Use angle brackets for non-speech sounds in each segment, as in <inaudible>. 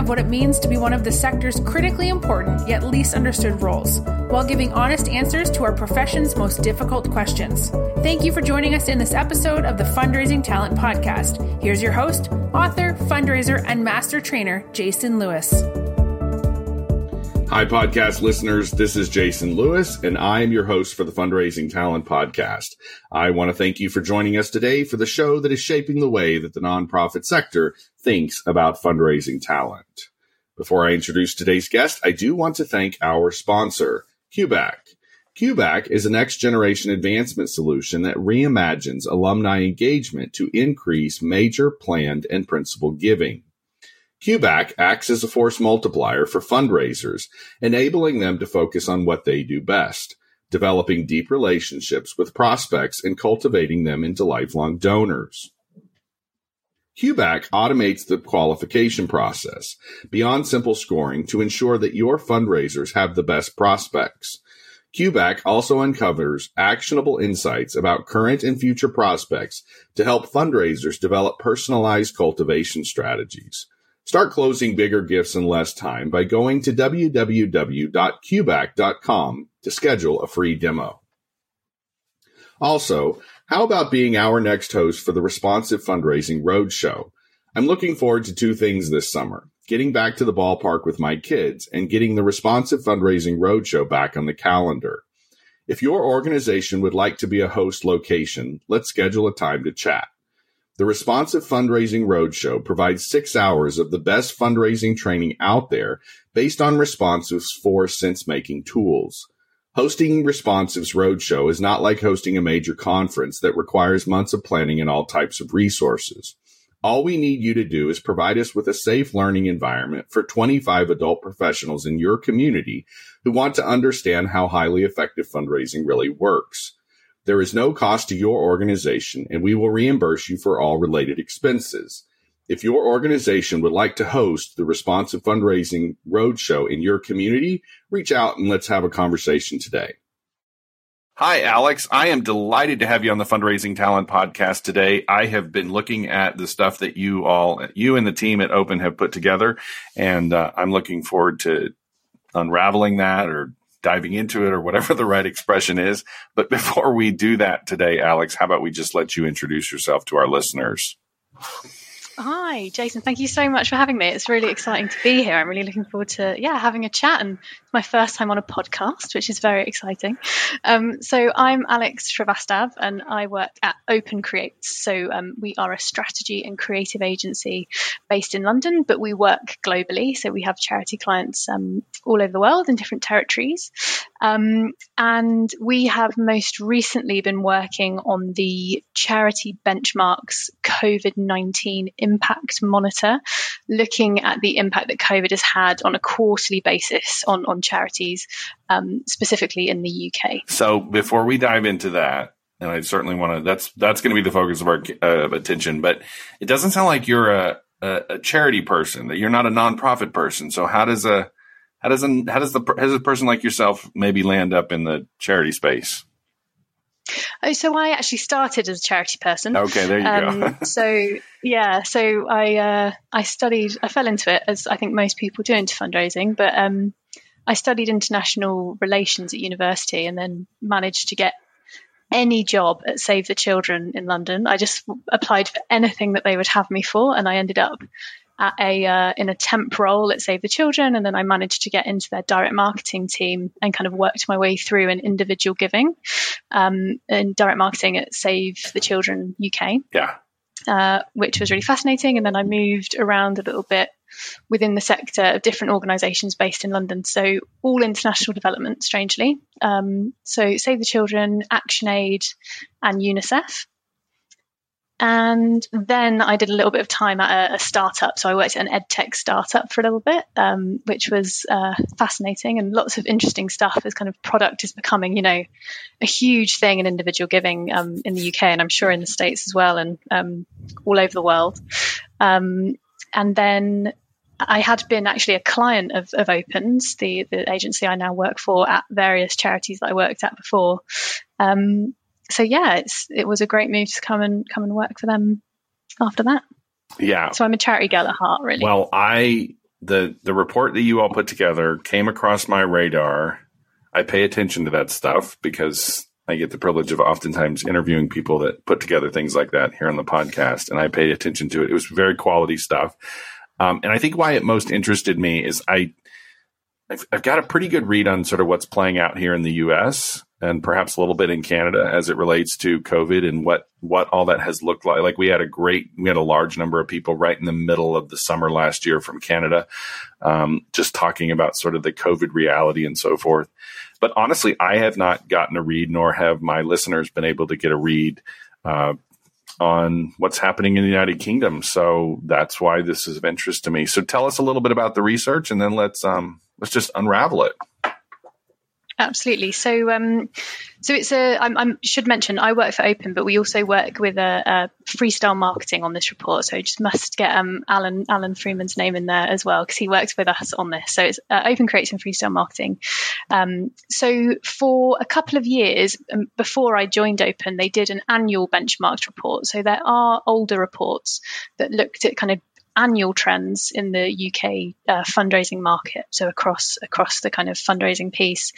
of what it means to be one of the sector's critically important yet least understood roles, while giving honest answers to our profession's most difficult questions. Thank you for joining us in this episode of the Fundraising Talent Podcast. Here's your host, author, fundraiser, and master trainer, Jason Lewis. Hi, podcast listeners. This is Jason Lewis, and I am your host for the Fundraising Talent Podcast. I want to thank you for joining us today for the show that is shaping the way that the nonprofit sector thinks about fundraising talent. Before I introduce today's guest, I do want to thank our sponsor, CueBack. CueBack is a next generation advancement solution that reimagines alumni engagement to increase major planned and principal giving. CueBack acts as a force multiplier for fundraisers, enabling them to focus on what they do best, developing deep relationships with prospects and cultivating them into lifelong donors. CueBack automates the qualification process beyond simple scoring to ensure that your fundraisers have the best prospects. CueBack also uncovers actionable insights about current and future prospects to help fundraisers develop personalized cultivation strategies. Start closing bigger gifts in less time by going to www.cueback.com to schedule a free demo. Also, how about being our next host for the Responsive Fundraising Roadshow? I'm looking forward to two things this summer getting back to the ballpark with my kids and getting the Responsive Fundraising Roadshow back on the calendar. If your organization would like to be a host location, let's schedule a time to chat. The Responsive Fundraising Roadshow provides six hours of the best fundraising training out there based on Responsive's four sense making tools. Hosting Responsive's Roadshow is not like hosting a major conference that requires months of planning and all types of resources. All we need you to do is provide us with a safe learning environment for 25 adult professionals in your community who want to understand how highly effective fundraising really works. There is no cost to your organization and we will reimburse you for all related expenses. If your organization would like to host the Responsive Fundraising Roadshow in your community, reach out and let's have a conversation today. Hi, Alex. I am delighted to have you on the Fundraising Talent Podcast today. I have been looking at the stuff that you all, you and the team at Open have put together, and uh, I'm looking forward to unraveling that or diving into it or whatever <laughs> the right expression is. But before we do that today, Alex, how about we just let you introduce yourself to our listeners? Hi, Jason. Thank you so much for having me. It's really exciting to be here. I'm really looking forward to yeah having a chat and it's my first time on a podcast, which is very exciting. Um, so I'm Alex Srivastav and I work at Open Creates. So um, we are a strategy and creative agency based in London, but we work globally. So we have charity clients um, all over the world in different territories, um, and we have most recently been working on the charity benchmarks COVID 19 impact monitor, looking at the impact that COVID has had on a quarterly basis on, on charities, um, specifically in the UK. So before we dive into that, and I certainly want to, that's, that's going to be the focus of our uh, attention, but it doesn't sound like you're a, a, a charity person, that you're not a nonprofit person. So how does a, how does a, how does the, how does a person like yourself maybe land up in the charity space? Oh, so I actually started as a charity person. Okay, there you um, go. <laughs> so yeah, so I uh, I studied. I fell into it as I think most people do into fundraising, but um, I studied international relations at university and then managed to get any job at Save the Children in London. I just applied for anything that they would have me for, and I ended up at a uh, in a temp role at Save the Children, and then I managed to get into their direct marketing team and kind of worked my way through an individual giving um, and direct marketing at Save the Children UK. Yeah. Uh, which was really fascinating. And then I moved around a little bit within the sector of different organisations based in London. So all international development, strangely. Um, so Save the Children, ActionAid, and UNICEF. And then I did a little bit of time at a, a, startup. So I worked at an ed tech startup for a little bit, um, which was uh, fascinating and lots of interesting stuff as kind of product is becoming, you know, a huge thing in individual giving um, in the UK and I'm sure in the States as well and um, all over the world. Um, and then I had been actually a client of, of Opens, the, the agency I now work for at various charities that I worked at before. Um, so yeah, it's it was a great move to come and come and work for them after that. Yeah. So I'm a charity girl at heart, really. Well, I the the report that you all put together came across my radar. I pay attention to that stuff because I get the privilege of oftentimes interviewing people that put together things like that here on the podcast, and I pay attention to it. It was very quality stuff. Um, and I think why it most interested me is I, I've, I've, got a pretty good read on sort of what's playing out here in the U.S. and perhaps a little bit in Canada as it relates to COVID and what what all that has looked like. Like we had a great, we had a large number of people right in the middle of the summer last year from Canada, um, just talking about sort of the COVID reality and so forth. But honestly, I have not gotten a read, nor have my listeners been able to get a read. Uh, on what's happening in the United Kingdom. So that's why this is of interest to me. So tell us a little bit about the research and then let's um, let's just unravel it. Absolutely. So, um, so it's a. I should mention I work for Open, but we also work with a, a freestyle marketing on this report. So, I just must get um, Alan Alan Freeman's name in there as well because he works with us on this. So, it's uh, Open creates and freestyle marketing. Um, so, for a couple of years um, before I joined Open, they did an annual benchmarked report. So, there are older reports that looked at kind of annual trends in the UK uh, fundraising market, so across across the kind of fundraising piece.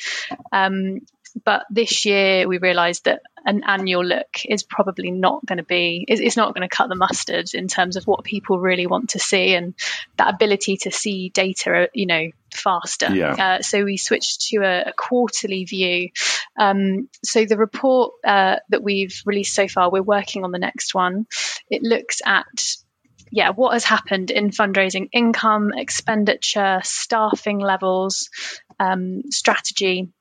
Um, but this year we realised that an annual look is probably not going to be it's not going to cut the mustard in terms of what people really want to see and that ability to see data you know faster yeah. uh, so we switched to a, a quarterly view um, so the report uh, that we've released so far we're working on the next one it looks at yeah, what has happened in fundraising income, expenditure, staffing levels, um, strategy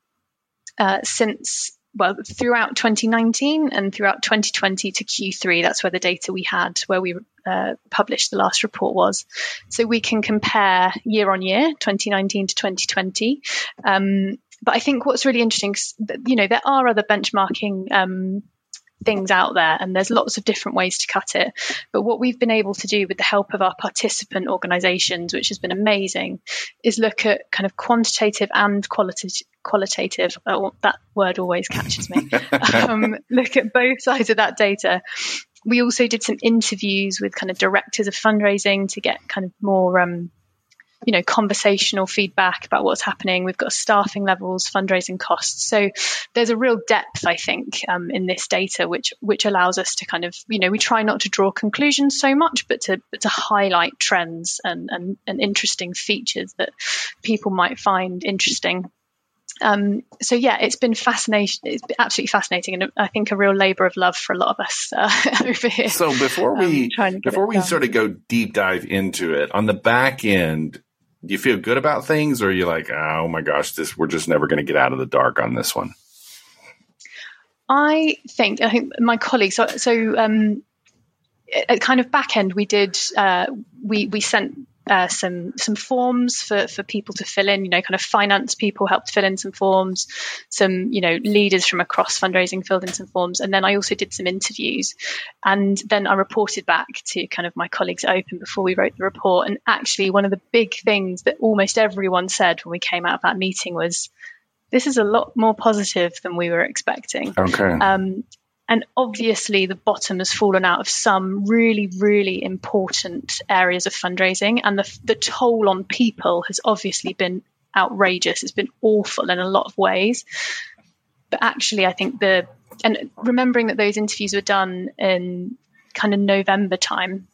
uh, since well throughout 2019 and throughout 2020 to Q3. That's where the data we had, where we uh, published the last report was. So we can compare year on year, 2019 to 2020. Um, but I think what's really interesting, you know, there are other benchmarking um, things out there and there's lots of different ways to cut it. But what we've been able to do with the help of our participant organizations, which has been amazing, is look at kind of quantitative and qualitative qualitative oh, that word always catches me <laughs> um, look at both sides of that data we also did some interviews with kind of directors of fundraising to get kind of more um, you know conversational feedback about what's happening we've got staffing levels fundraising costs so there's a real depth i think um, in this data which which allows us to kind of you know we try not to draw conclusions so much but to but to highlight trends and and, and interesting features that people might find interesting um, so yeah, it's been fascinating. It's been absolutely fascinating, and I think a real labour of love for a lot of us uh, <laughs> over here. So before we um, before we done. sort of go deep dive into it, on the back end, do you feel good about things or are you like oh my gosh this we're just never going to get out of the dark on this one i think i think my colleagues so, so um, at kind of back end we did uh, we we sent uh, some some forms for, for people to fill in. You know, kind of finance people helped fill in some forms. Some you know leaders from across fundraising filled in some forms, and then I also did some interviews, and then I reported back to kind of my colleagues at Open before we wrote the report. And actually, one of the big things that almost everyone said when we came out of that meeting was, "This is a lot more positive than we were expecting." Okay. Um, and obviously, the bottom has fallen out of some really, really important areas of fundraising. And the, the toll on people has obviously been outrageous. It's been awful in a lot of ways. But actually, I think the, and remembering that those interviews were done in kind of November time,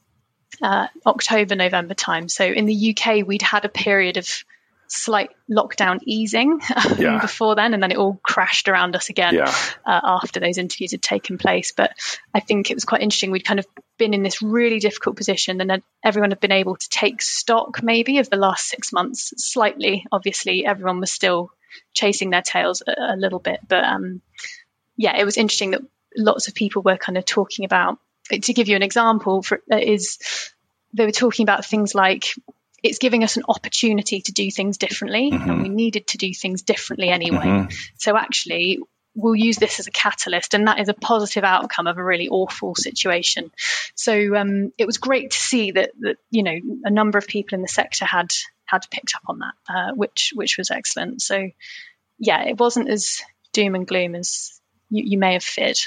uh, October, November time. So in the UK, we'd had a period of slight lockdown easing <laughs> um, yeah. before then, and then it all crashed around us again yeah. uh, after those interviews had taken place. But I think it was quite interesting. We'd kind of been in this really difficult position, and then everyone had been able to take stock maybe of the last six months slightly. Obviously, everyone was still chasing their tails a, a little bit, but um, yeah, it was interesting that lots of people were kind of talking about to give you an example, for, uh, is they were talking about things like it's giving us an opportunity to do things differently, mm-hmm. and we needed to do things differently anyway. Mm-hmm. So actually, we'll use this as a catalyst, and that is a positive outcome of a really awful situation. So um, it was great to see that, that you know a number of people in the sector had had picked up on that, uh, which which was excellent. So yeah, it wasn't as doom and gloom as you, you may have feared.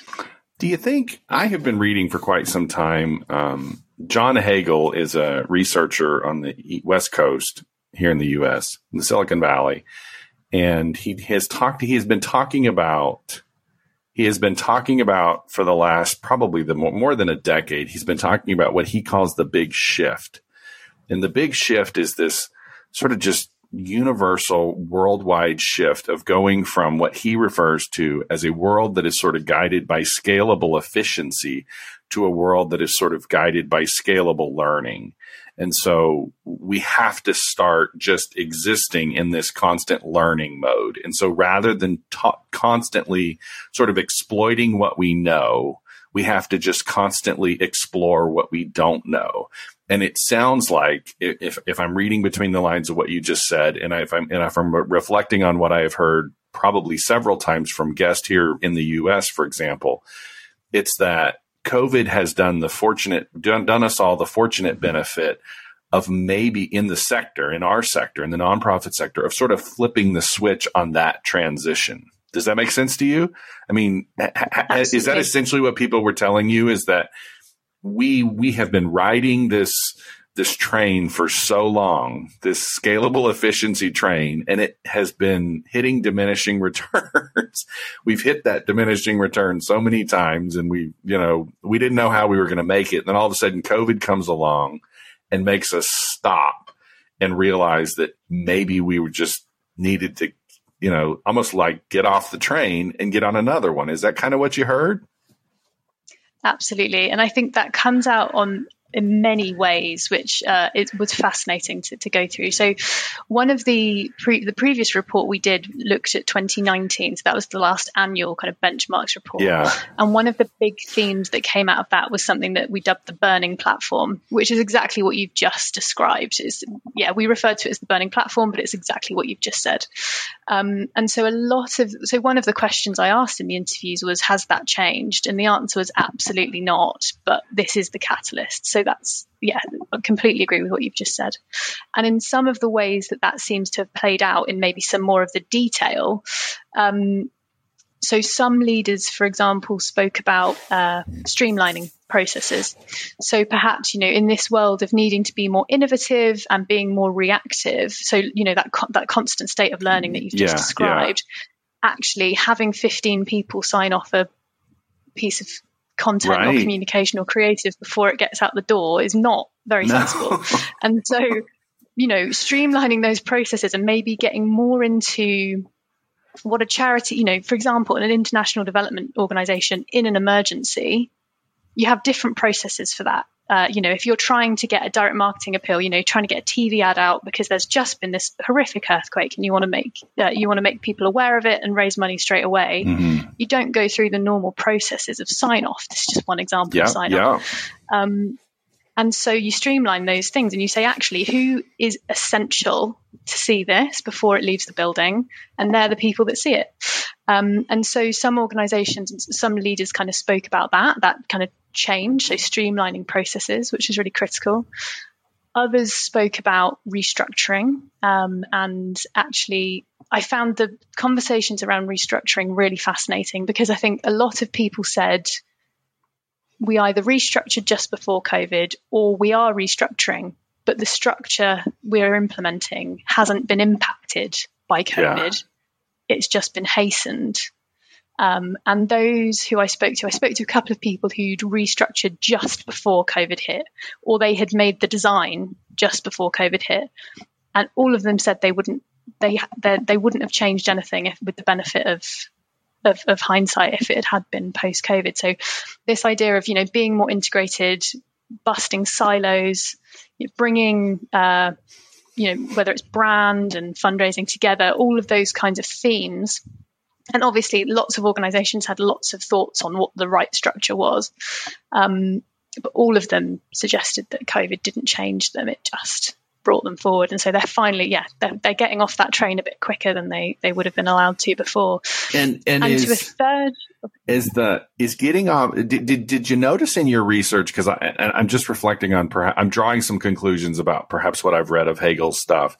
Do you think I have been reading for quite some time? Um, John Hagel is a researcher on the West Coast here in the U.S. in the Silicon Valley, and he has talked. He has been talking about. He has been talking about for the last probably the more, more than a decade. He's been talking about what he calls the big shift, and the big shift is this sort of just universal worldwide shift of going from what he refers to as a world that is sort of guided by scalable efficiency to a world that is sort of guided by scalable learning. And so we have to start just existing in this constant learning mode. And so rather than ta- constantly sort of exploiting what we know, we have to just constantly explore what we don't know. And it sounds like if, if I'm reading between the lines of what you just said, and if I'm, and if I'm reflecting on what I have heard probably several times from guests here in the US, for example, it's that COVID has done the fortunate, done, done us all the fortunate benefit of maybe in the sector, in our sector, in the nonprofit sector, of sort of flipping the switch on that transition. Does that make sense to you? I mean, Absolutely. is that essentially what people were telling you? Is that we we have been riding this this train for so long, this scalable efficiency train, and it has been hitting diminishing <laughs> returns. We've hit that diminishing return so many times, and we, you know, we didn't know how we were going to make it. And then all of a sudden, COVID comes along and makes us stop and realize that maybe we were just needed to, you know, almost like get off the train and get on another one. Is that kind of what you heard? Absolutely. And I think that comes out on in many ways, which uh, it was fascinating to, to, go through. So, one of the pre- the previous report we did looked at 2019, so that was the last annual kind of benchmarks report. Yeah. And one of the big themes that came out of that was something that we dubbed the burning platform, which is exactly what you've just described. Is yeah, we referred to it as the burning platform, but it's exactly what you've just said. Um, and so a lot of so one of the questions I asked in the interviews was, has that changed? And the answer was absolutely not. But this is the catalyst. So that's yeah, I completely agree with what you've just said. And in some of the ways that that seems to have played out in maybe some more of the detail. Um, so some leaders, for example, spoke about uh, streamlining processes. So perhaps you know in this world of needing to be more innovative and being more reactive. So you know that that constant state of learning that you've just yeah, described. Yeah. Actually, having 15 people sign off a piece of content right. or communication or creative before it gets out the door is not very no. sensible. <laughs> and so, you know, streamlining those processes and maybe getting more into what a charity, you know, for example, in an international development organization in an emergency, you have different processes for that. Uh, you know, if you're trying to get a direct marketing appeal, you know, trying to get a TV ad out because there's just been this horrific earthquake and you want to make uh, you want to make people aware of it and raise money straight away. Mm-hmm. You don't go through the normal processes of sign off. This is just one example yeah, of sign off. Yeah. Um, and so you streamline those things and you say, actually, who is essential to see this before it leaves the building? And they're the people that see it. Um, and so some organizations and some leaders kind of spoke about that, that kind of change, so streamlining processes, which is really critical. Others spoke about restructuring, um, and actually, I found the conversations around restructuring really fascinating because I think a lot of people said we either restructured just before COVID or we are restructuring, but the structure we're implementing hasn't been impacted by COVID. Yeah. It's just been hastened. Um, and those who I spoke to, I spoke to a couple of people who'd restructured just before COVID hit, or they had made the design just before COVID hit, and all of them said they wouldn't they they, they wouldn't have changed anything if, with the benefit of, of of hindsight if it had been post COVID. So this idea of you know being more integrated, busting silos, bringing uh, you know whether it's brand and fundraising together, all of those kinds of themes and obviously, lots of organisations had lots of thoughts on what the right structure was. Um, but all of them suggested that COVID didn't change them; it just brought them forward. And so they're finally, yeah, they're, they're getting off that train a bit quicker than they, they would have been allowed to before. And and, and is, to a third is the is getting off. Did, did, did you notice in your research? Because I I'm just reflecting on perhaps I'm drawing some conclusions about perhaps what I've read of Hagel's stuff.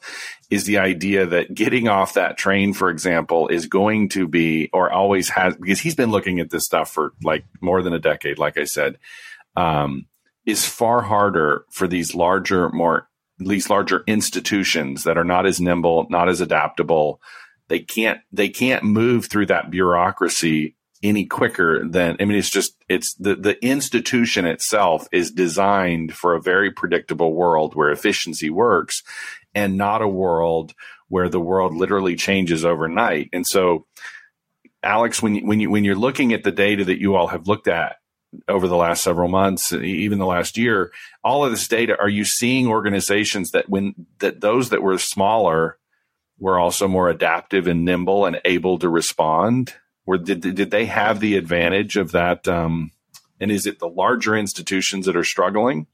Is the idea that getting off that train, for example, is going to be or always has because he's been looking at this stuff for like more than a decade. Like I said. Um, is far harder for these larger, more these larger institutions that are not as nimble, not as adaptable. They can't they can't move through that bureaucracy any quicker than I mean it's just it's the the institution itself is designed for a very predictable world where efficiency works and not a world where the world literally changes overnight. And so Alex when you, when you when you're looking at the data that you all have looked at over the last several months, even the last year, all of this data, are you seeing organizations that when that those that were smaller were also more adaptive and nimble and able to respond? Or did did they have the advantage of that? Um, and is it the larger institutions that are struggling?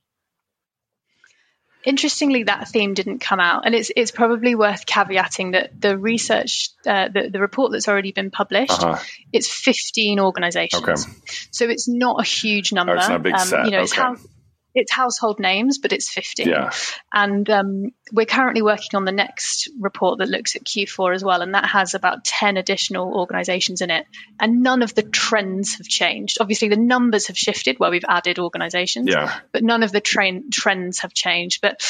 Interestingly, that theme didn't come out, and it's it's probably worth caveating that the research, uh, the the report that's already been published, uh-huh. it's fifteen organisations, okay. so it's not a huge number. Oh, it's not a big um, set. You know, okay. it's how it's household names, but it's 50. Yeah. And um, we're currently working on the next report that looks at Q4 as well, and that has about 10 additional organizations in it. And none of the trends have changed. Obviously, the numbers have shifted where we've added organizations, yeah. but none of the train- trends have changed. But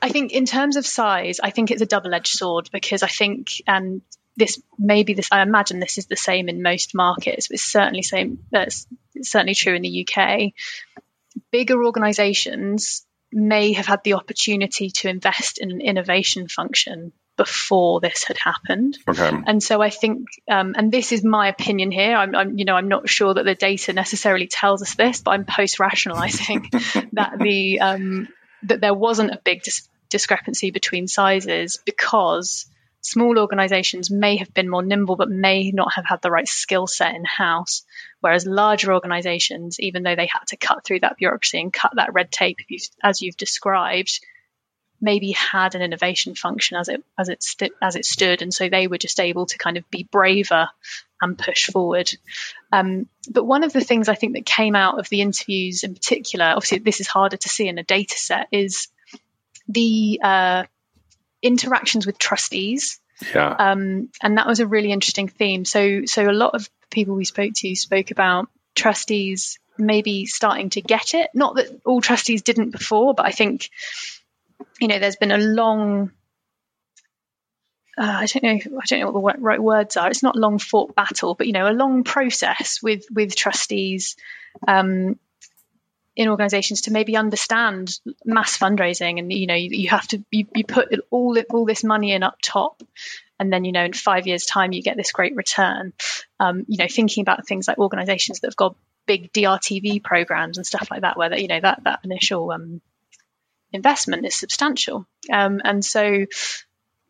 I think in terms of size, I think it's a double edged sword because I think, and this maybe this I imagine this is the same in most markets. It's certainly same. That's certainly true in the UK bigger organizations may have had the opportunity to invest in an innovation function before this had happened. Okay. And so I think, um, and this is my opinion here. I'm, I'm, you know, I'm not sure that the data necessarily tells us this, but I'm post-rationalizing <laughs> that the um, that there wasn't a big dis- discrepancy between sizes because small organizations may have been more nimble but may not have had the right skill set in house whereas larger organizations even though they had to cut through that bureaucracy and cut that red tape as you've described maybe had an innovation function as it as it st- as it stood and so they were just able to kind of be braver and push forward. Um, but one of the things i think that came out of the interviews in particular obviously this is harder to see in a data set is the uh, interactions with trustees. Yeah. Um, and that was a really interesting theme. So, so a lot of people we spoke to spoke about trustees maybe starting to get it. Not that all trustees didn't before, but I think, you know, there's been a long, uh, I don't know, I don't know what the right words are. It's not long fought battle, but you know, a long process with with trustees um, in organizations to maybe understand mass fundraising and you know you, you have to you, you put all all this money in up top and then you know in five years time you get this great return. Um, you know thinking about things like organizations that have got big drtv programs and stuff like that where that you know that that initial um, investment is substantial. Um, and so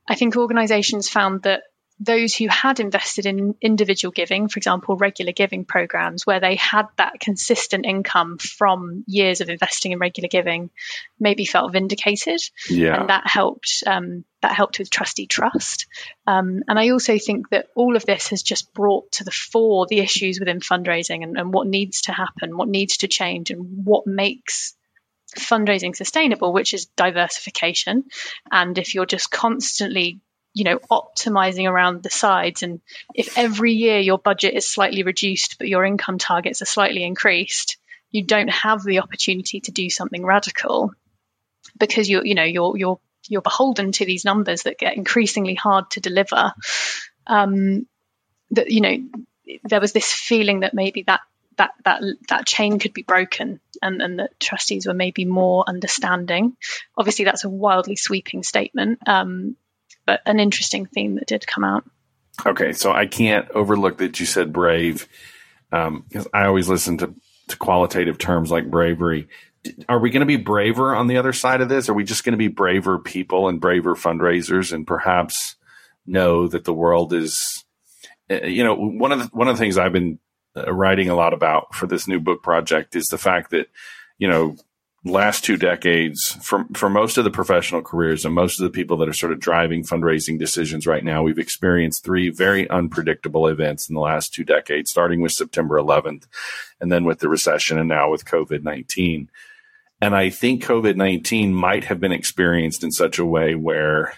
i think organizations found that those who had invested in individual giving, for example, regular giving programs, where they had that consistent income from years of investing in regular giving, maybe felt vindicated, yeah. and that helped. Um, that helped with trustee trust. Um, and I also think that all of this has just brought to the fore the issues within fundraising and, and what needs to happen, what needs to change, and what makes fundraising sustainable, which is diversification. And if you're just constantly you know, optimizing around the sides. And if every year your budget is slightly reduced, but your income targets are slightly increased, you don't have the opportunity to do something radical because you're, you know, you're, you're, you're beholden to these numbers that get increasingly hard to deliver. Um, that, you know, there was this feeling that maybe that that that that chain could be broken and, and that trustees were maybe more understanding. Obviously, that's a wildly sweeping statement, um, but an interesting theme that did come out. Okay, so I can't overlook that you said brave because um, I always listen to, to qualitative terms like bravery. Are we going to be braver on the other side of this? Are we just going to be braver people and braver fundraisers and perhaps know that the world is, eh, you know, one of the, one of the things I've been uh, writing a lot about for this new book project is the fact that you know, last two decades for for most of the professional careers and most of the people that are sort of driving fundraising decisions right now we've experienced three very unpredictable events in the last two decades starting with September 11th and then with the recession and now with COVID-19 and I think COVID-19 might have been experienced in such a way where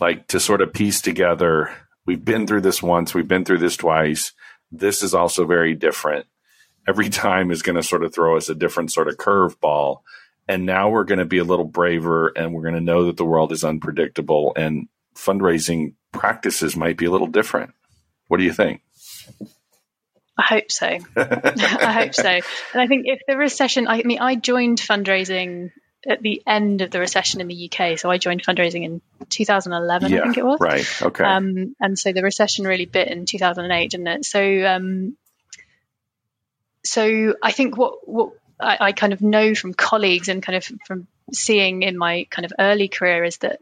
like to sort of piece together we've been through this once we've been through this twice. This is also very different every time is going to sort of throw us a different sort of curveball. And now we're going to be a little braver and we're going to know that the world is unpredictable and fundraising practices might be a little different. What do you think? I hope so. <laughs> I hope so. And I think if the recession, I mean, I joined fundraising at the end of the recession in the UK. So I joined fundraising in 2011, yeah, I think it was. Right. Okay. Um, and so the recession really bit in 2008, didn't it? So um, so I think what what I, I, kind of know from colleagues and kind of from seeing in my kind of early career is that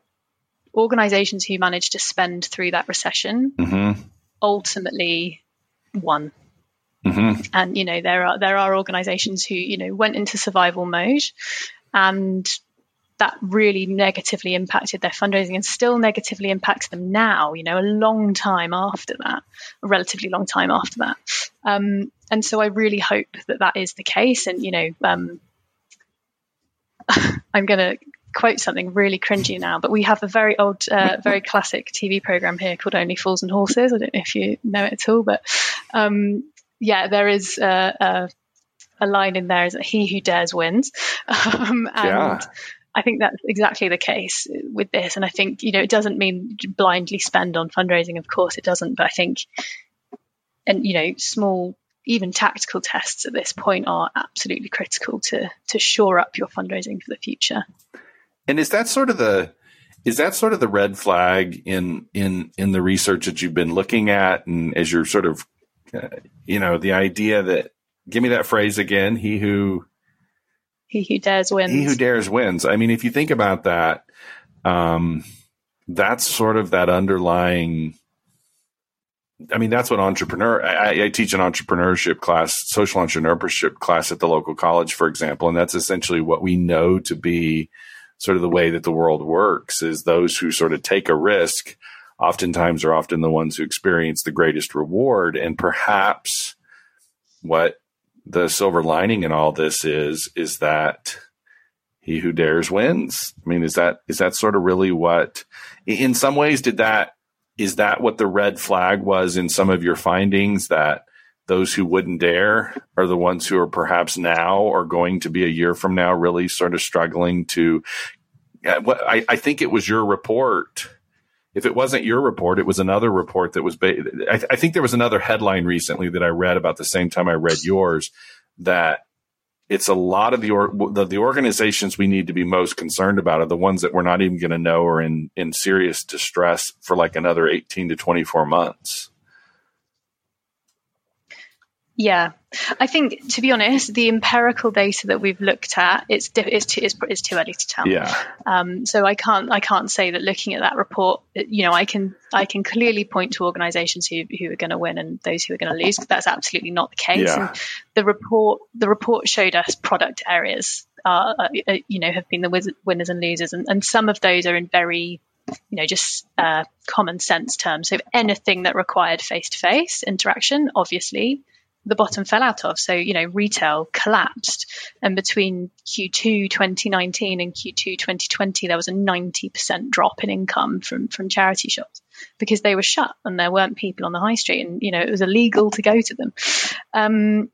organizations who managed to spend through that recession mm-hmm. ultimately won. Mm-hmm. And you know there are there are organizations who you know went into survival mode and that really negatively impacted their fundraising and still negatively impacts them now, you know, a long time after that, a relatively long time after that. Um, and so I really hope that that is the case. And, you know, um, <laughs> I'm going to quote something really cringy now, but we have a very old, uh, very classic TV program here called Only Fools and Horses. I don't know if you know it at all, but um, yeah, there is a, a, a, line in there is that he who dares wins. <laughs> Um, and yeah. I think that's exactly the case with this. And I think, you know, it doesn't mean blindly spend on fundraising. Of course it doesn't. But I think, and, you know, small, even tactical tests at this point are absolutely critical to, to shore up your fundraising for the future. And is that sort of the, is that sort of the red flag in, in, in the research that you've been looking at? And as you're sort of, uh, you know, the idea that, give me that phrase again, he who, he who dares wins. He who dares wins. I mean, if you think about that, um, that's sort of that underlying. I mean, that's what entrepreneur. I, I, teach an entrepreneurship class, social entrepreneurship class at the local college, for example, and that's essentially what we know to be sort of the way that the world works. Is those who sort of take a risk, oftentimes are often the ones who experience the greatest reward, and perhaps what the silver lining in all this is is that he who dares wins. I mean, is that is that sort of really what? In some ways, did that is that what the red flag was in some of your findings that those who wouldn't dare are the ones who are perhaps now or going to be a year from now really sort of struggling to. I, I think it was your report if it wasn't your report, it was another report that was. Ba- I, I, think there was another headline recently that I read about the same time I read yours that it's a lot of the, or, the, the organizations we need to be most concerned about are the ones that we're not even going to know are in in serious distress for like another eighteen to twenty four months. Yeah, I think to be honest, the empirical data that we've looked at, it's it's too, it's, it's too early to tell. Yeah. Um, so I can't I can't say that looking at that report, you know, I can I can clearly point to organisations who who are going to win and those who are going to lose. But that's absolutely not the case. Yeah. And the report the report showed us product areas, uh, uh, you know, have been the winners and losers, and, and some of those are in very you know, just uh, common sense terms. So anything that required face to face interaction, obviously, the bottom fell out of. So, you know, retail collapsed. And between Q2 2019 and Q2 2020, there was a 90% drop in income from, from charity shops because they were shut and there weren't people on the high street and, you know, it was illegal to go to them. Um,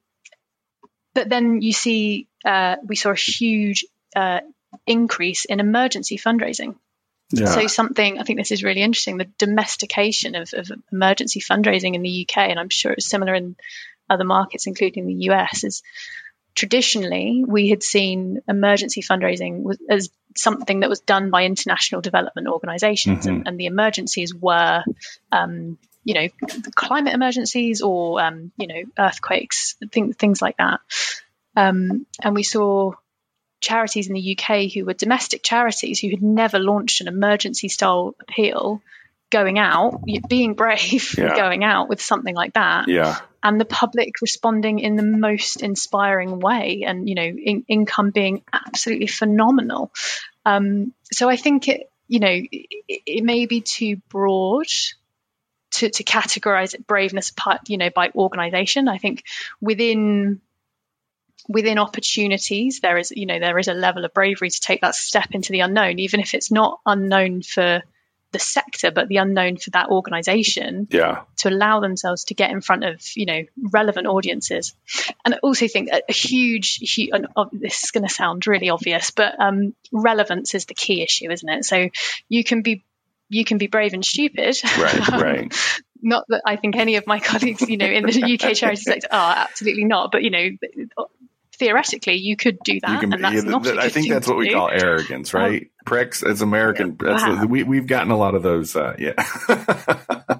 but then you see, uh, we saw a huge uh, increase in emergency fundraising. Yeah. So something I think this is really interesting: the domestication of, of, emergency fundraising in the UK, and I'm sure it's similar in other markets, including the US, is traditionally we had seen emergency fundraising as something that was done by international development organizations, mm-hmm. and, and, the emergencies were. Um, you know, climate emergencies or um, you know earthquakes, things things like that. Um, and we saw charities in the UK who were domestic charities who had never launched an emergency style appeal going out, being brave, yeah. <laughs> going out with something like that, yeah. And the public responding in the most inspiring way, and you know, in, income being absolutely phenomenal. Um, so I think it, you know, it, it may be too broad to, to categorize braveness, you know, by organization. I think within within opportunities, there is, you know, there is a level of bravery to take that step into the unknown, even if it's not unknown for the sector, but the unknown for that organization. Yeah. To allow themselves to get in front of, you know, relevant audiences. And I also think a, a huge, huge and, uh, this is going to sound really obvious, but um, relevance is the key issue, isn't it? So you can be you can be brave and stupid. Right, <laughs> right. not that I think any of my <laughs> colleagues, you know, in the UK charity sector are absolutely not, but you know, theoretically you could do that, can, and that's yeah, not. I think that's what we do. call arrogance, right? Um, Pricks as American. Yeah, that's wow. what, we we've gotten a lot of those. Uh, yeah. <laughs>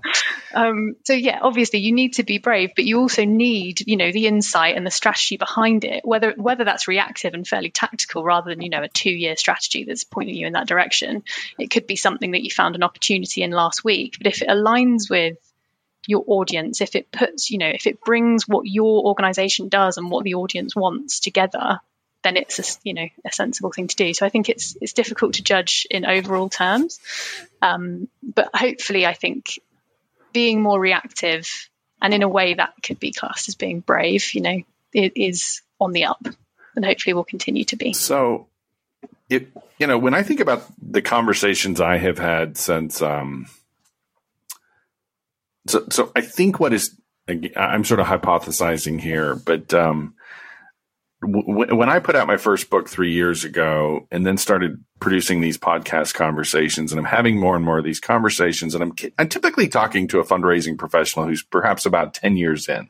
um, so yeah, obviously you need to be brave, but you also need, you know, the insight and the strategy behind it. Whether whether that's reactive and fairly tactical, rather than you know a two year strategy that's pointing you in that direction. It could be something that you found an opportunity in last week, but if it aligns with your audience, if it puts, you know, if it brings what your organization does and what the audience wants together, then it's a, you know a sensible thing to do. So I think it's it's difficult to judge in overall terms, um, but hopefully I think being more reactive and in a way that could be classed as being brave, you know, it is on the up, and hopefully will continue to be. So, it you know when I think about the conversations I have had since. Um, so, so I think what is I'm sort of hypothesizing here, but um, when I put out my first book three years ago, and then started producing these podcast conversations, and I'm having more and more of these conversations, and I'm I'm typically talking to a fundraising professional who's perhaps about ten years in.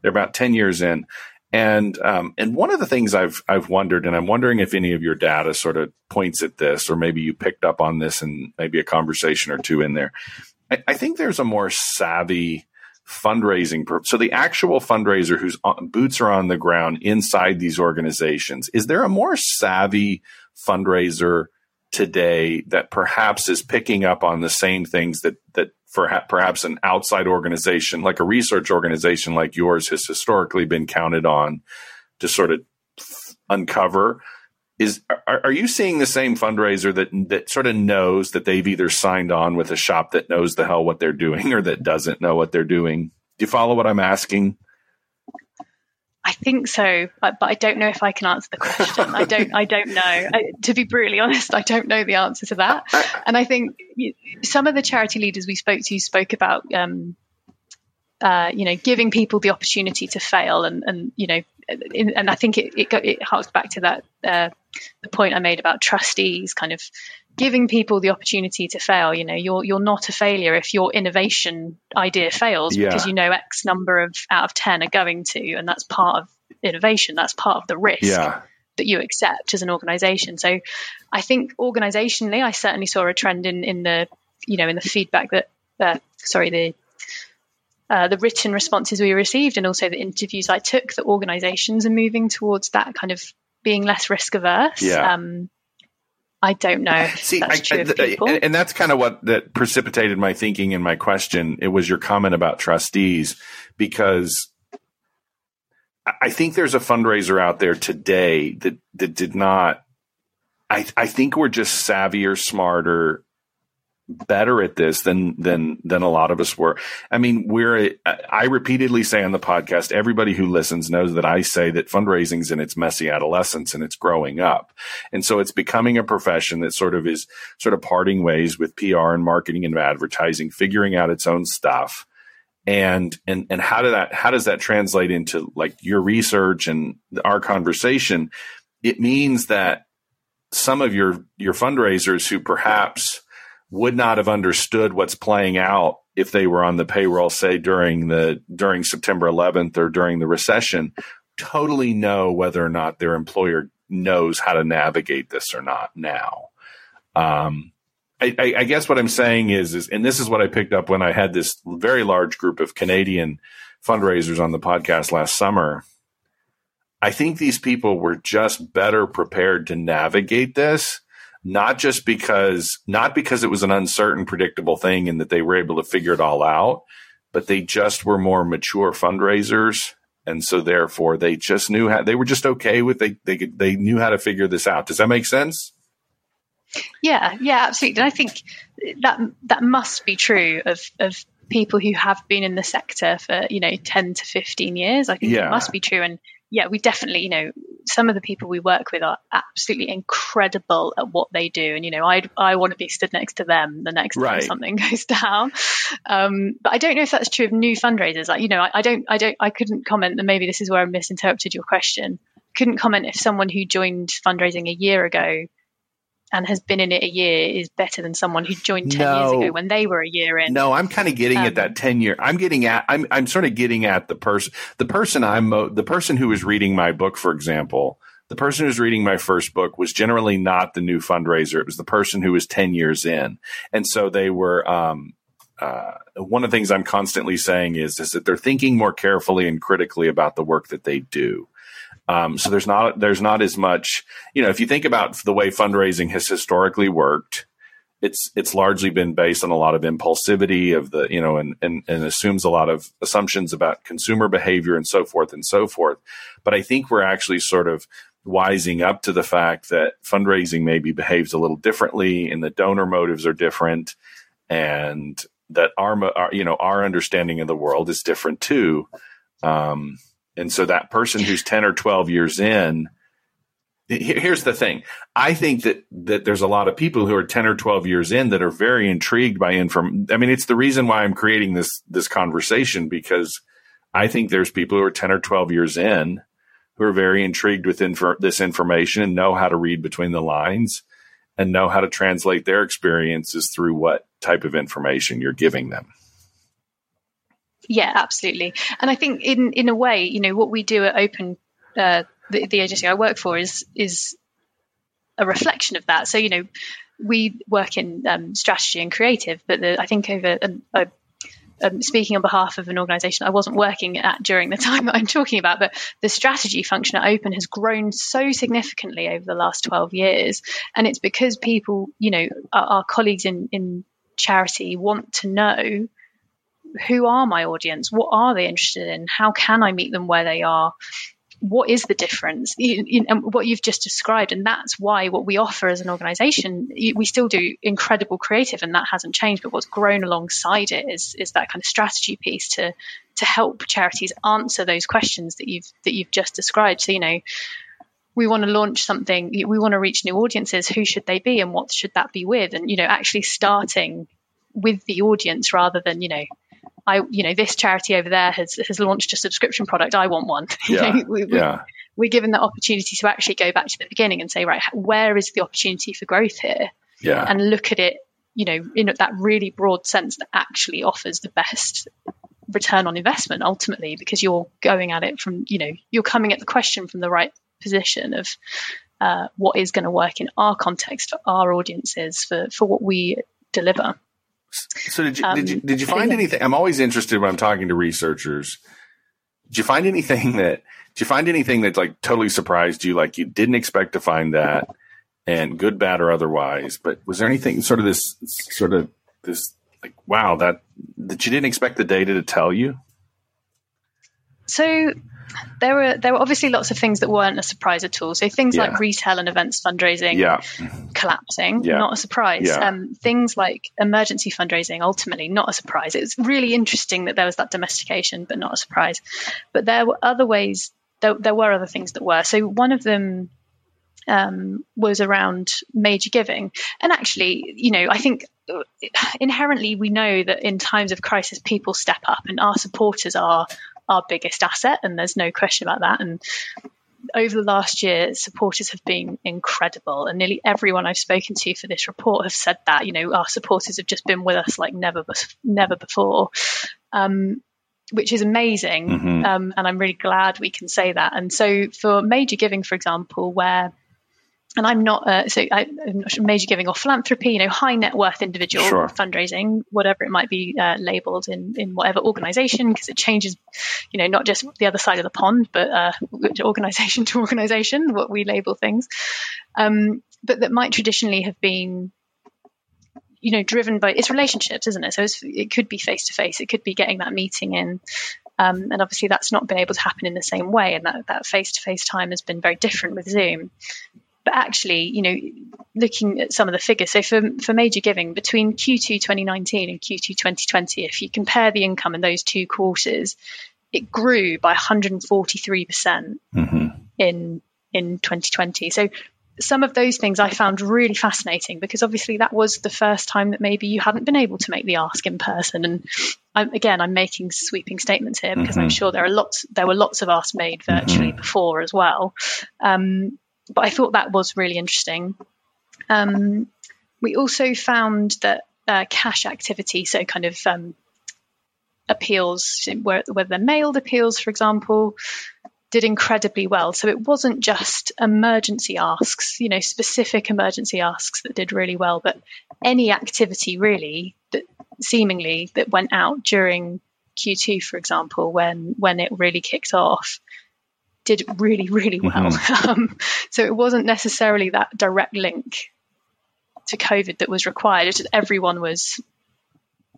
They're about ten years in, and um, and one of the things I've I've wondered, and I'm wondering if any of your data sort of points at this, or maybe you picked up on this and maybe a conversation or two in there, I, I think there's a more savvy fundraising. Per- so the actual fundraiser whose uh, boots are on the ground inside these organizations, is there a more savvy fundraiser today that perhaps is picking up on the same things that that for perhaps an outside organization like a research organization like yours has historically been counted on to sort of uncover is are, are, you seeing the same fundraiser that that sort of knows that they've either signed on with a shop that knows the hell what they're doing or that doesn't know what they're doing? Do you follow what I'm asking? I think so, but, but I don't know if I can answer the question. I don't. I don't know. I, to be brutally honest, I don't know the answer to that. And I think some of the charity leaders we spoke to spoke about, um, uh, you know, giving people the opportunity to fail, and and you know, and I think it it, it harks back to that uh, the point I made about trustees kind of giving people the opportunity to fail. You know, you're you're not a failure if your innovation idea fails yeah. because you know X number of out of ten are going to, and that's part of innovation. That's part of the risk. Yeah. That you accept as an organization. So, I think organizationally, I certainly saw a trend in in the you know in the feedback that uh, sorry the uh, the written responses we received and also the interviews I took, that organizations are moving towards that kind of being less risk averse. Yeah. Um, I don't know. See, that's I, I, and, and, that's kind of what that precipitated my thinking and my question. It was your comment about trustees, because I think there's a fundraiser out there today that that did not. I I think we're just savvier, smarter, better at this than than than a lot of us were. I mean, we're I repeatedly say on the podcast, everybody who listens knows that I say that fundraising's in its messy adolescence and it's growing up. And so it's becoming a profession that sort of is sort of parting ways with PR and marketing and advertising, figuring out its own stuff. And and and how did that how does that translate into like your research and our conversation? It means that some of your your fundraisers who perhaps would not have understood what's playing out if they were on the payroll, say during the during September 11th or during the recession, totally know whether or not their employer knows how to navigate this or not now. Um, I, I, I guess what I'm saying is, is, and this is what I picked up when I had this very large group of Canadian fundraisers on the podcast last summer. I think these people were just better prepared to navigate this not just because not because it was an uncertain predictable thing and that they were able to figure it all out but they just were more mature fundraisers. And so therefore they just knew how they were just okay with they they they knew how to figure this out. Does that make sense? Yeah, yeah, absolutely. And I think that that must be true of of people who have been in the sector for you know 10 to 15 years i think yeah. it must be true and yeah we definitely you know some of the people we work with are absolutely incredible at what they do. And you know i i want to be stood next to them the next right. time something <laughs> goes down. Um, but i don't know if that's true of new fundraisers. Like you know I, I don't i don't i couldn't comment and maybe this is where i misinterpreted your question. Couldn't comment if someone who joined fundraising a year ago and has been in it a year is better than someone who joined 10 no. years ago when they were a year in. No, I'm kind of getting um, at that 10 year. I'm getting at, I'm, I'm sort of getting at the person, the person I'm, the person who was reading my book, for example, the person who's reading my first book was generally not the new fundraiser. It was the person who was 10 years in. And so they were, um, uh, one of the things I'm constantly saying is, is that they're thinking more carefully and critically about the work that they do. Um, so there's not there's not as much you know if you think about the way fundraising has historically worked, it's it's largely been based on a lot of impulsivity of the you know and, and and assumes a lot of assumptions about consumer behavior and so forth and so forth. But I think we're actually sort of wising up to the fact that fundraising maybe behaves a little differently and the donor motives are different and that our, our you know our understanding of the world is different too. Um, and so that person who's 10 or 12 years in, here's the thing. I think that, that there's a lot of people who are 10 or 12 years in that are very intrigued by inform. I mean, it's the reason why I'm creating this, this conversation because I think there's people who are 10 or 12 years in who are very intrigued with this information and know how to read between the lines and know how to translate their experiences through what type of information you're giving them. Yeah, absolutely. And I think in in a way, you know, what we do at Open, uh, the, the agency I work for, is is a reflection of that. So you know, we work in um, strategy and creative, but the, I think over um, um, speaking on behalf of an organisation I wasn't working at during the <laughs> time that I'm talking about, but the strategy function at Open has grown so significantly over the last 12 years, and it's because people, you know, our, our colleagues in in charity want to know who are my audience? What are they interested in? How can I meet them where they are? What is the difference? You, you, and what you've just described, and that's why what we offer as an organisation, we still do incredible creative, and that hasn't changed. But what's grown alongside it is is that kind of strategy piece to to help charities answer those questions that you've that you've just described. So you know, we want to launch something we want to reach new audiences who should they be and what should that be with and you know actually starting with the audience rather than you know I, you know, this charity over there has has launched a subscription product. I want one. <laughs> Yeah. we, we, yeah. We're given the opportunity to actually go back to the beginning and say, right, where is the opportunity for growth here? Yeah. And look at it, you know, in that really broad sense that actually offers the best return on investment ultimately, because you're going at it from, you know, you're coming at the question from the right position of uh, what is going to work in our context for our audiences for for what we deliver. So did you, um, did you did you find anything? I'm always interested when I'm talking to researchers. Did you find anything that did you find anything that like totally surprised you? Like you didn't expect to find that, and good, bad, or otherwise. But was there anything sort of this sort of this like wow that that you didn't expect the data to tell you? So there were there were obviously lots of things that weren't a surprise at all. So things yeah. like retail and events fundraising yeah. collapsing, yeah. not a surprise. Um, things like emergency fundraising, ultimately not a surprise. It's really interesting that there was that domestication, but not a surprise. But there were other ways. There, there were other things that were. So one of them um, was around major giving, and actually, you know, I think uh, inherently we know that in times of crisis people step up and our supporters are our biggest asset, and there's no question about that. And over the last year, supporters have been incredible, and nearly everyone I've spoken to for this report have said that. You know, our supporters have just been with us like never, never before. Um, which is amazing. Mm-hmm. Um, and I'm really glad we can say that. And so for major giving, for example, where and I'm not uh, so I, am not major giving or philanthropy, you know, high net worth individual sure. fundraising, whatever it might be uh, labeled in in whatever organization, because it changes, you know, not just the other side of the pond, but uh, <laughs> organization to organization, what we label things, um, but that might traditionally have been you know, driven by it's relationships, isn't it? So it could be face to face, it could be getting that meeting in. Um, and obviously, that's not been able to happen in the same way, and that that face to face time has been very different with Zoom. But actually, you know, looking at some of the figures, so for, for major giving between Q2 2019 and Q2 2020, if you compare the income in those two quarters, it grew by 143% mm-hmm. in in 2020. So some of those things I found really fascinating because obviously that was the first time that maybe you hadn't been able to make the ask in person. And I'm, again, I'm making sweeping statements here because mm-hmm. I'm sure there are lots, there were lots of asks made virtually mm-hmm. before as well. Um, but I thought that was really interesting. Um, we also found that uh, cash activity, so kind of um, appeals, whether they're mailed appeals, for example, did incredibly well. So it wasn't just emergency asks, you know, specific emergency asks that did really well, but any activity really that seemingly that went out during Q2, for example, when when it really kicked off, did really really well. Mm-hmm. <laughs> Um, so it wasn't necessarily that direct link to COVID that was required. Just everyone was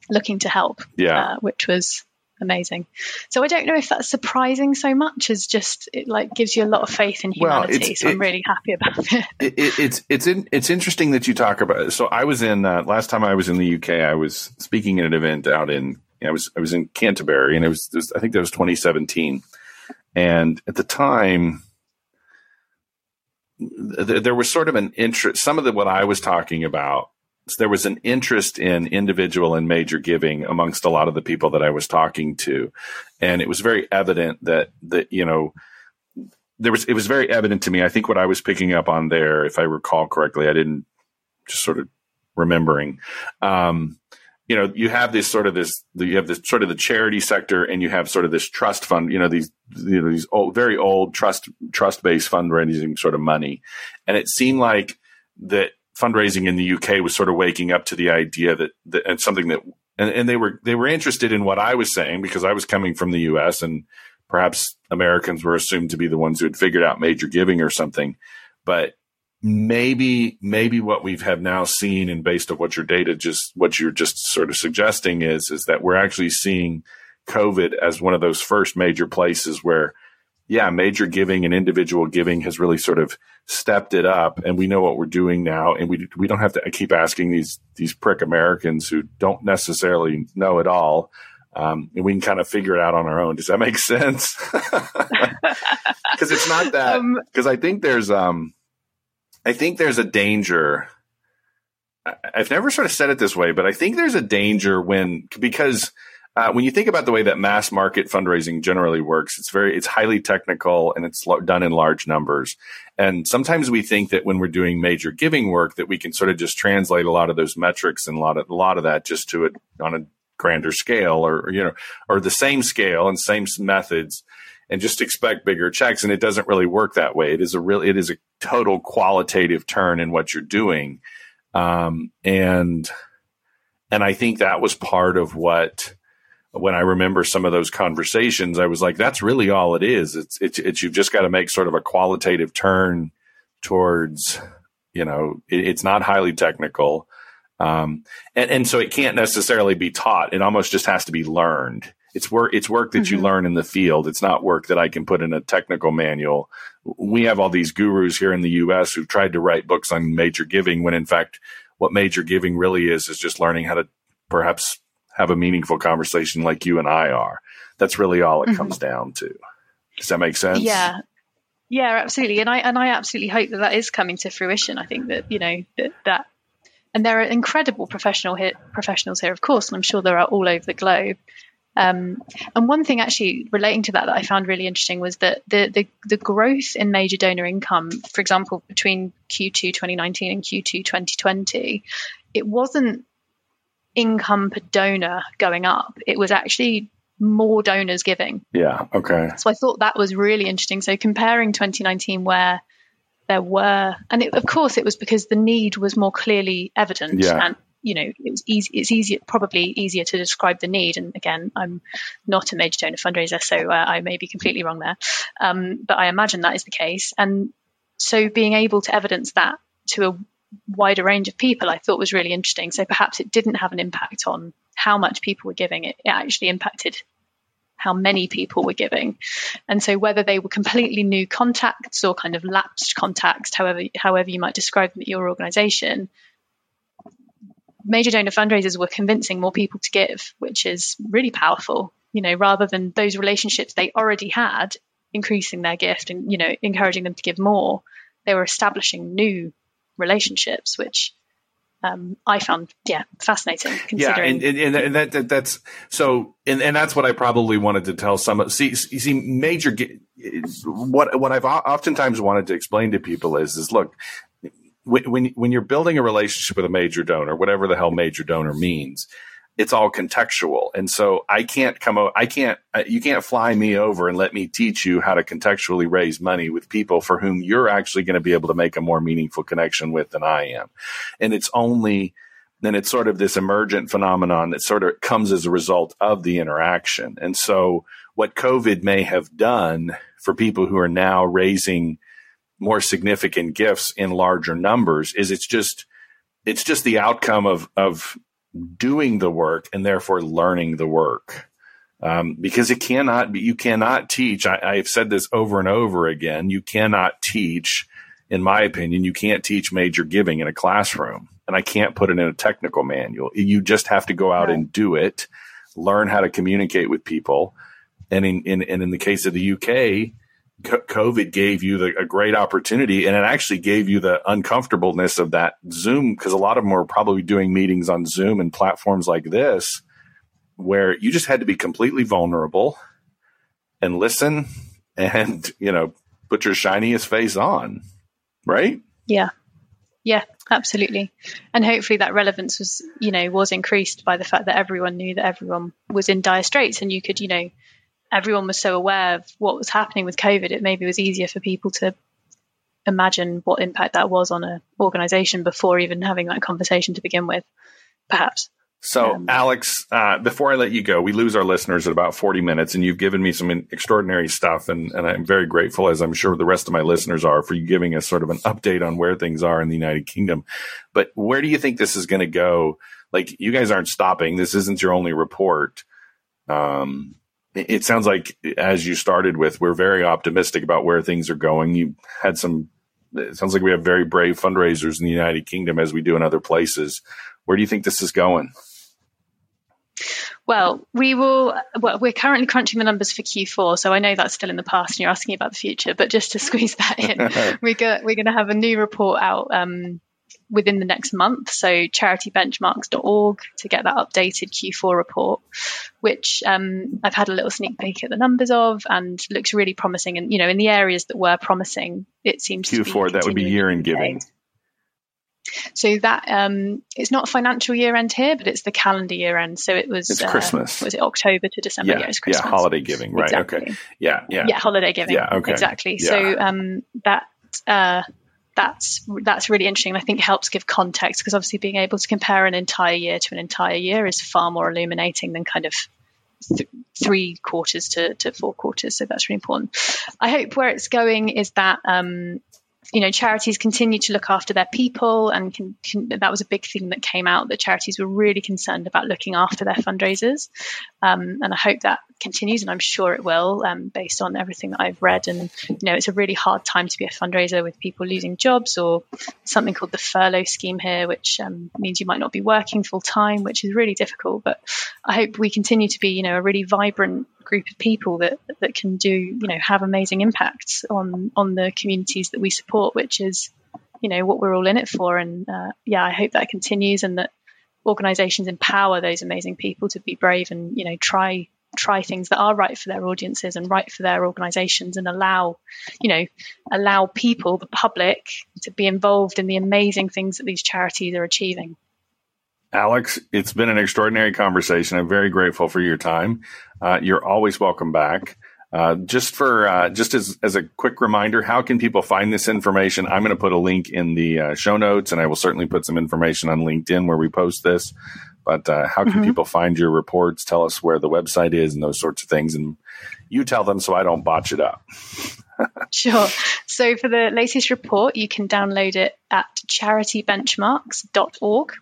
looking to help. Yeah, uh, which was amazing. So I don't know if that's surprising so much as just it like gives you a lot of faith in humanity. Well, so I'm really happy about <laughs> it. it, it it's it's in, it's interesting that you talk about. It. So I was in uh, last time I was in the UK. I was speaking at an event out in I was I was in Canterbury, and it was, it was I think that was 2017, and at the time there was sort of an interest. Some of the what I was talking about there was an interest in individual and major giving amongst a lot of the people that I was talking to, and it was very evident that that you know there was it was very evident to me. I think what I was picking up on there, if I recall correctly, I didn't just sort of remembering. Um, you know, you have this sort of this, you have this sort of the charity sector, and you have sort of this trust fund. You know, these you know these old, very old trust trust based fundraising sort of money, and it seemed like that fundraising in the UK was sort of waking up to the idea that, that and something that and, and they were they were interested in what I was saying because I was coming from the US and perhaps Americans were assumed to be the ones who had figured out major giving or something. But maybe maybe what we've have now seen and based on what your data just what you're just sort of suggesting is is that we're actually seeing COVID as one of those first major places where yeah, major giving and individual giving has really sort of stepped it up, and we know what we're doing now, and we we don't have to keep asking these these prick Americans who don't necessarily know it all, um, and we can kind of figure it out on our own. Does that make sense? <laughs> <laughs> Because it's not that. Because um, I think there's um, I think there's a danger. I've never sort of said it this way, but I think there's a danger when because uh, when you think about the way that mass market fundraising generally works, it's very, it's highly technical and it's done in large numbers. And sometimes we think that when we're doing major giving work, that we can sort of just translate a lot of those metrics and a lot of, a lot of that just to it on a grander scale or, you know, or the same scale and same methods and just expect bigger checks. And it doesn't really work that way. It is a real, it is a total qualitative turn in what you're doing. Um, and, and I think that was part of what, when I remember some of those conversations, I was like, that's really all it is. It's, it's, it's you've just got to make sort of a qualitative turn towards, you know, it, it's not highly technical. Um, and, and so it can't necessarily be taught. It almost just has to be learned. It's work, it's work that mm-hmm. you learn in the field. It's not work that I can put in a technical manual. We have all these gurus here in the US who've tried to write books on major giving when in fact, what major giving really is, is just learning how to perhaps have a meaningful conversation like you and I are. That's really all it mm-hmm. comes down to. Does that make sense? Yeah. Yeah, absolutely. And I and I absolutely hope that that is coming to fruition. I think that, you know, that, that and there are incredible professional here, professionals here, of course, and I'm sure there are all over the globe. Um, and one thing actually relating to that that I found really interesting was that the, the, the growth in major donor income, for example, between Q2 2019 and Q2 2020, it wasn't income per donor going up. It was actually more donors giving. Yeah. Okay. So I thought that was really interesting. So comparing 2019, where there were, and it, of course it was because the need was more clearly evident. Yeah. And you know, it was easy. It's easier, probably easier to describe the need. And again, I'm not a major donor fundraiser, so uh, I may be completely wrong there. Um, but I imagine that is the case. And so being able to evidence that to a wider range of people I thought was really interesting. So perhaps it didn't have an impact on how much people were giving. It, it actually impacted how many people were giving. And so whether they were completely new contacts or kind of lapsed contacts, however however you might describe them at your organization, major donor fundraisers were convincing more people to give, which is really powerful. You know, rather than those relationships they already had increasing their gift and you know encouraging them to give more, they were establishing new relationships, which um, I found yeah fascinating. Considering yeah, and, and, and that, that, that's so, and, and that's what I probably wanted to tell some. See, you see, major what what I've oftentimes wanted to explain to people is is look when when you're building a relationship with a major donor, whatever the hell major donor means, it's all contextual. And so I can't come I can't, uh, you can't fly me over and let me teach you how to contextually raise money with people for whom you're actually going to be able to make a more meaningful connection with than I am. And it's only, then it's sort of this emergent phenomenon that sort of comes as a result of the interaction. And so what COVID may have done for people who are now raising more significant gifts in larger numbers is it's just, it's just the outcome of, of doing the work and therefore learning the work. Um, because it cannot be, you cannot teach. I, I've said this over and over again. You cannot teach, in my opinion, you can't teach major giving in a classroom. And I can't put it in a technical manual. You just have to go out right. and do it, learn how to communicate with people. And in, in, and in the case of the UK, COVID gave you the, a great opportunity and it actually gave you the uncomfortableness of that Zoom because a lot of them were probably doing meetings on Zoom and platforms like this where you just had to be completely vulnerable and listen and, you know, put your shiniest face on, right? Yeah. Yeah, absolutely. And hopefully that relevance was, you know, was increased by the fact that everyone knew that everyone was in dire straits and you could, you know, everyone was so aware of what was happening with COVID, it maybe was easier for people to imagine what impact that was on an organization before even having that conversation to begin with, perhaps. So, um, Alex, uh, before I let you go, we lose our listeners at about 40 minutes, and you've given me some extraordinary stuff, and, and I'm very grateful, as I'm sure the rest of my listeners are, for you giving us sort of an update on where things are in the United Kingdom. But where do you think this is going to go? Like, you guys aren't stopping. This isn't your only report. Um, it sounds like as you started with, we're very optimistic about where things are going. You had some, it sounds like we have very brave fundraisers in the United Kingdom as we do in other places. Where do you think this is going? Well, we will. Well, we're currently crunching the numbers for Q4, so I know that's still in the past, and you're asking about the future. But just to <laughs> squeeze that in, <laughs> we we're going to have a new report out um, within the next month. So charitybenchmarks.org to get that updated Q4 report, which um, I've had a little sneak peek at the numbers of and looks really promising. And, you know, in the areas that were promising, it seems Q4, that would be year in giving. So that um, it's not financial year end here, but it's the calendar year end. So it was it's uh, Christmas. Was it October to December? Yeah, yeah, Christmas. yeah holiday giving, right? Exactly. Okay. Yeah, yeah, yeah, holiday giving. Yeah, okay. Exactly. Yeah. So um, that uh, that's that's really interesting. I think helps give context because obviously being able to compare an entire year to an entire year is far more illuminating than kind of th- three quarters to, to four quarters. So that's really important. I hope where it's going is that um, you know, charities continue to look after their people, and can, can, that was a big thing that came out that charities were really concerned about looking after their fundraisers, um, and I hope that continues, and I'm sure it will, um, based on everything that I've read. And you know, it's a really hard time to be a fundraiser with people losing jobs, or something called the furlough scheme here, which um, means you might not be working full time, which is really difficult. But I hope we continue to be, you know, a really vibrant group of people that that can do you know have amazing impacts on on the communities that we support, which is you know what we're all in it for. And uh, yeah, I hope that continues and that organisations empower those amazing people to be brave and you know try try things that are right for their audiences and right for their organizations and allow you know allow people the public to be involved in the amazing things that these charities are achieving Alex, it's been an extraordinary conversation. I'm very grateful for your time. Uh, you're always welcome back. Uh, just for uh, just as as a quick reminder, how can people find this information? I'm going to put a link in the uh, show notes, and I will certainly put some information on LinkedIn where we post this. But uh, how can mm-hmm. people find your reports? Tell us where the website is and those sorts of things, and you tell them so I don't botch it up. <laughs> sure. So for the latest report, you can download it at charitybenchmarks.org.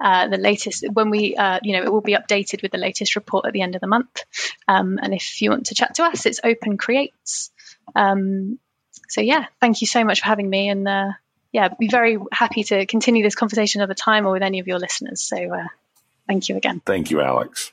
Uh, the latest when we uh, you know it will be updated with the latest report at the end of the month. Um, and if you want to chat to us it's open creates. Um, so yeah thank you so much for having me. And uh, yeah be very happy to continue this conversation another time or with any of your listeners. So uh, thank you again. Thank you alex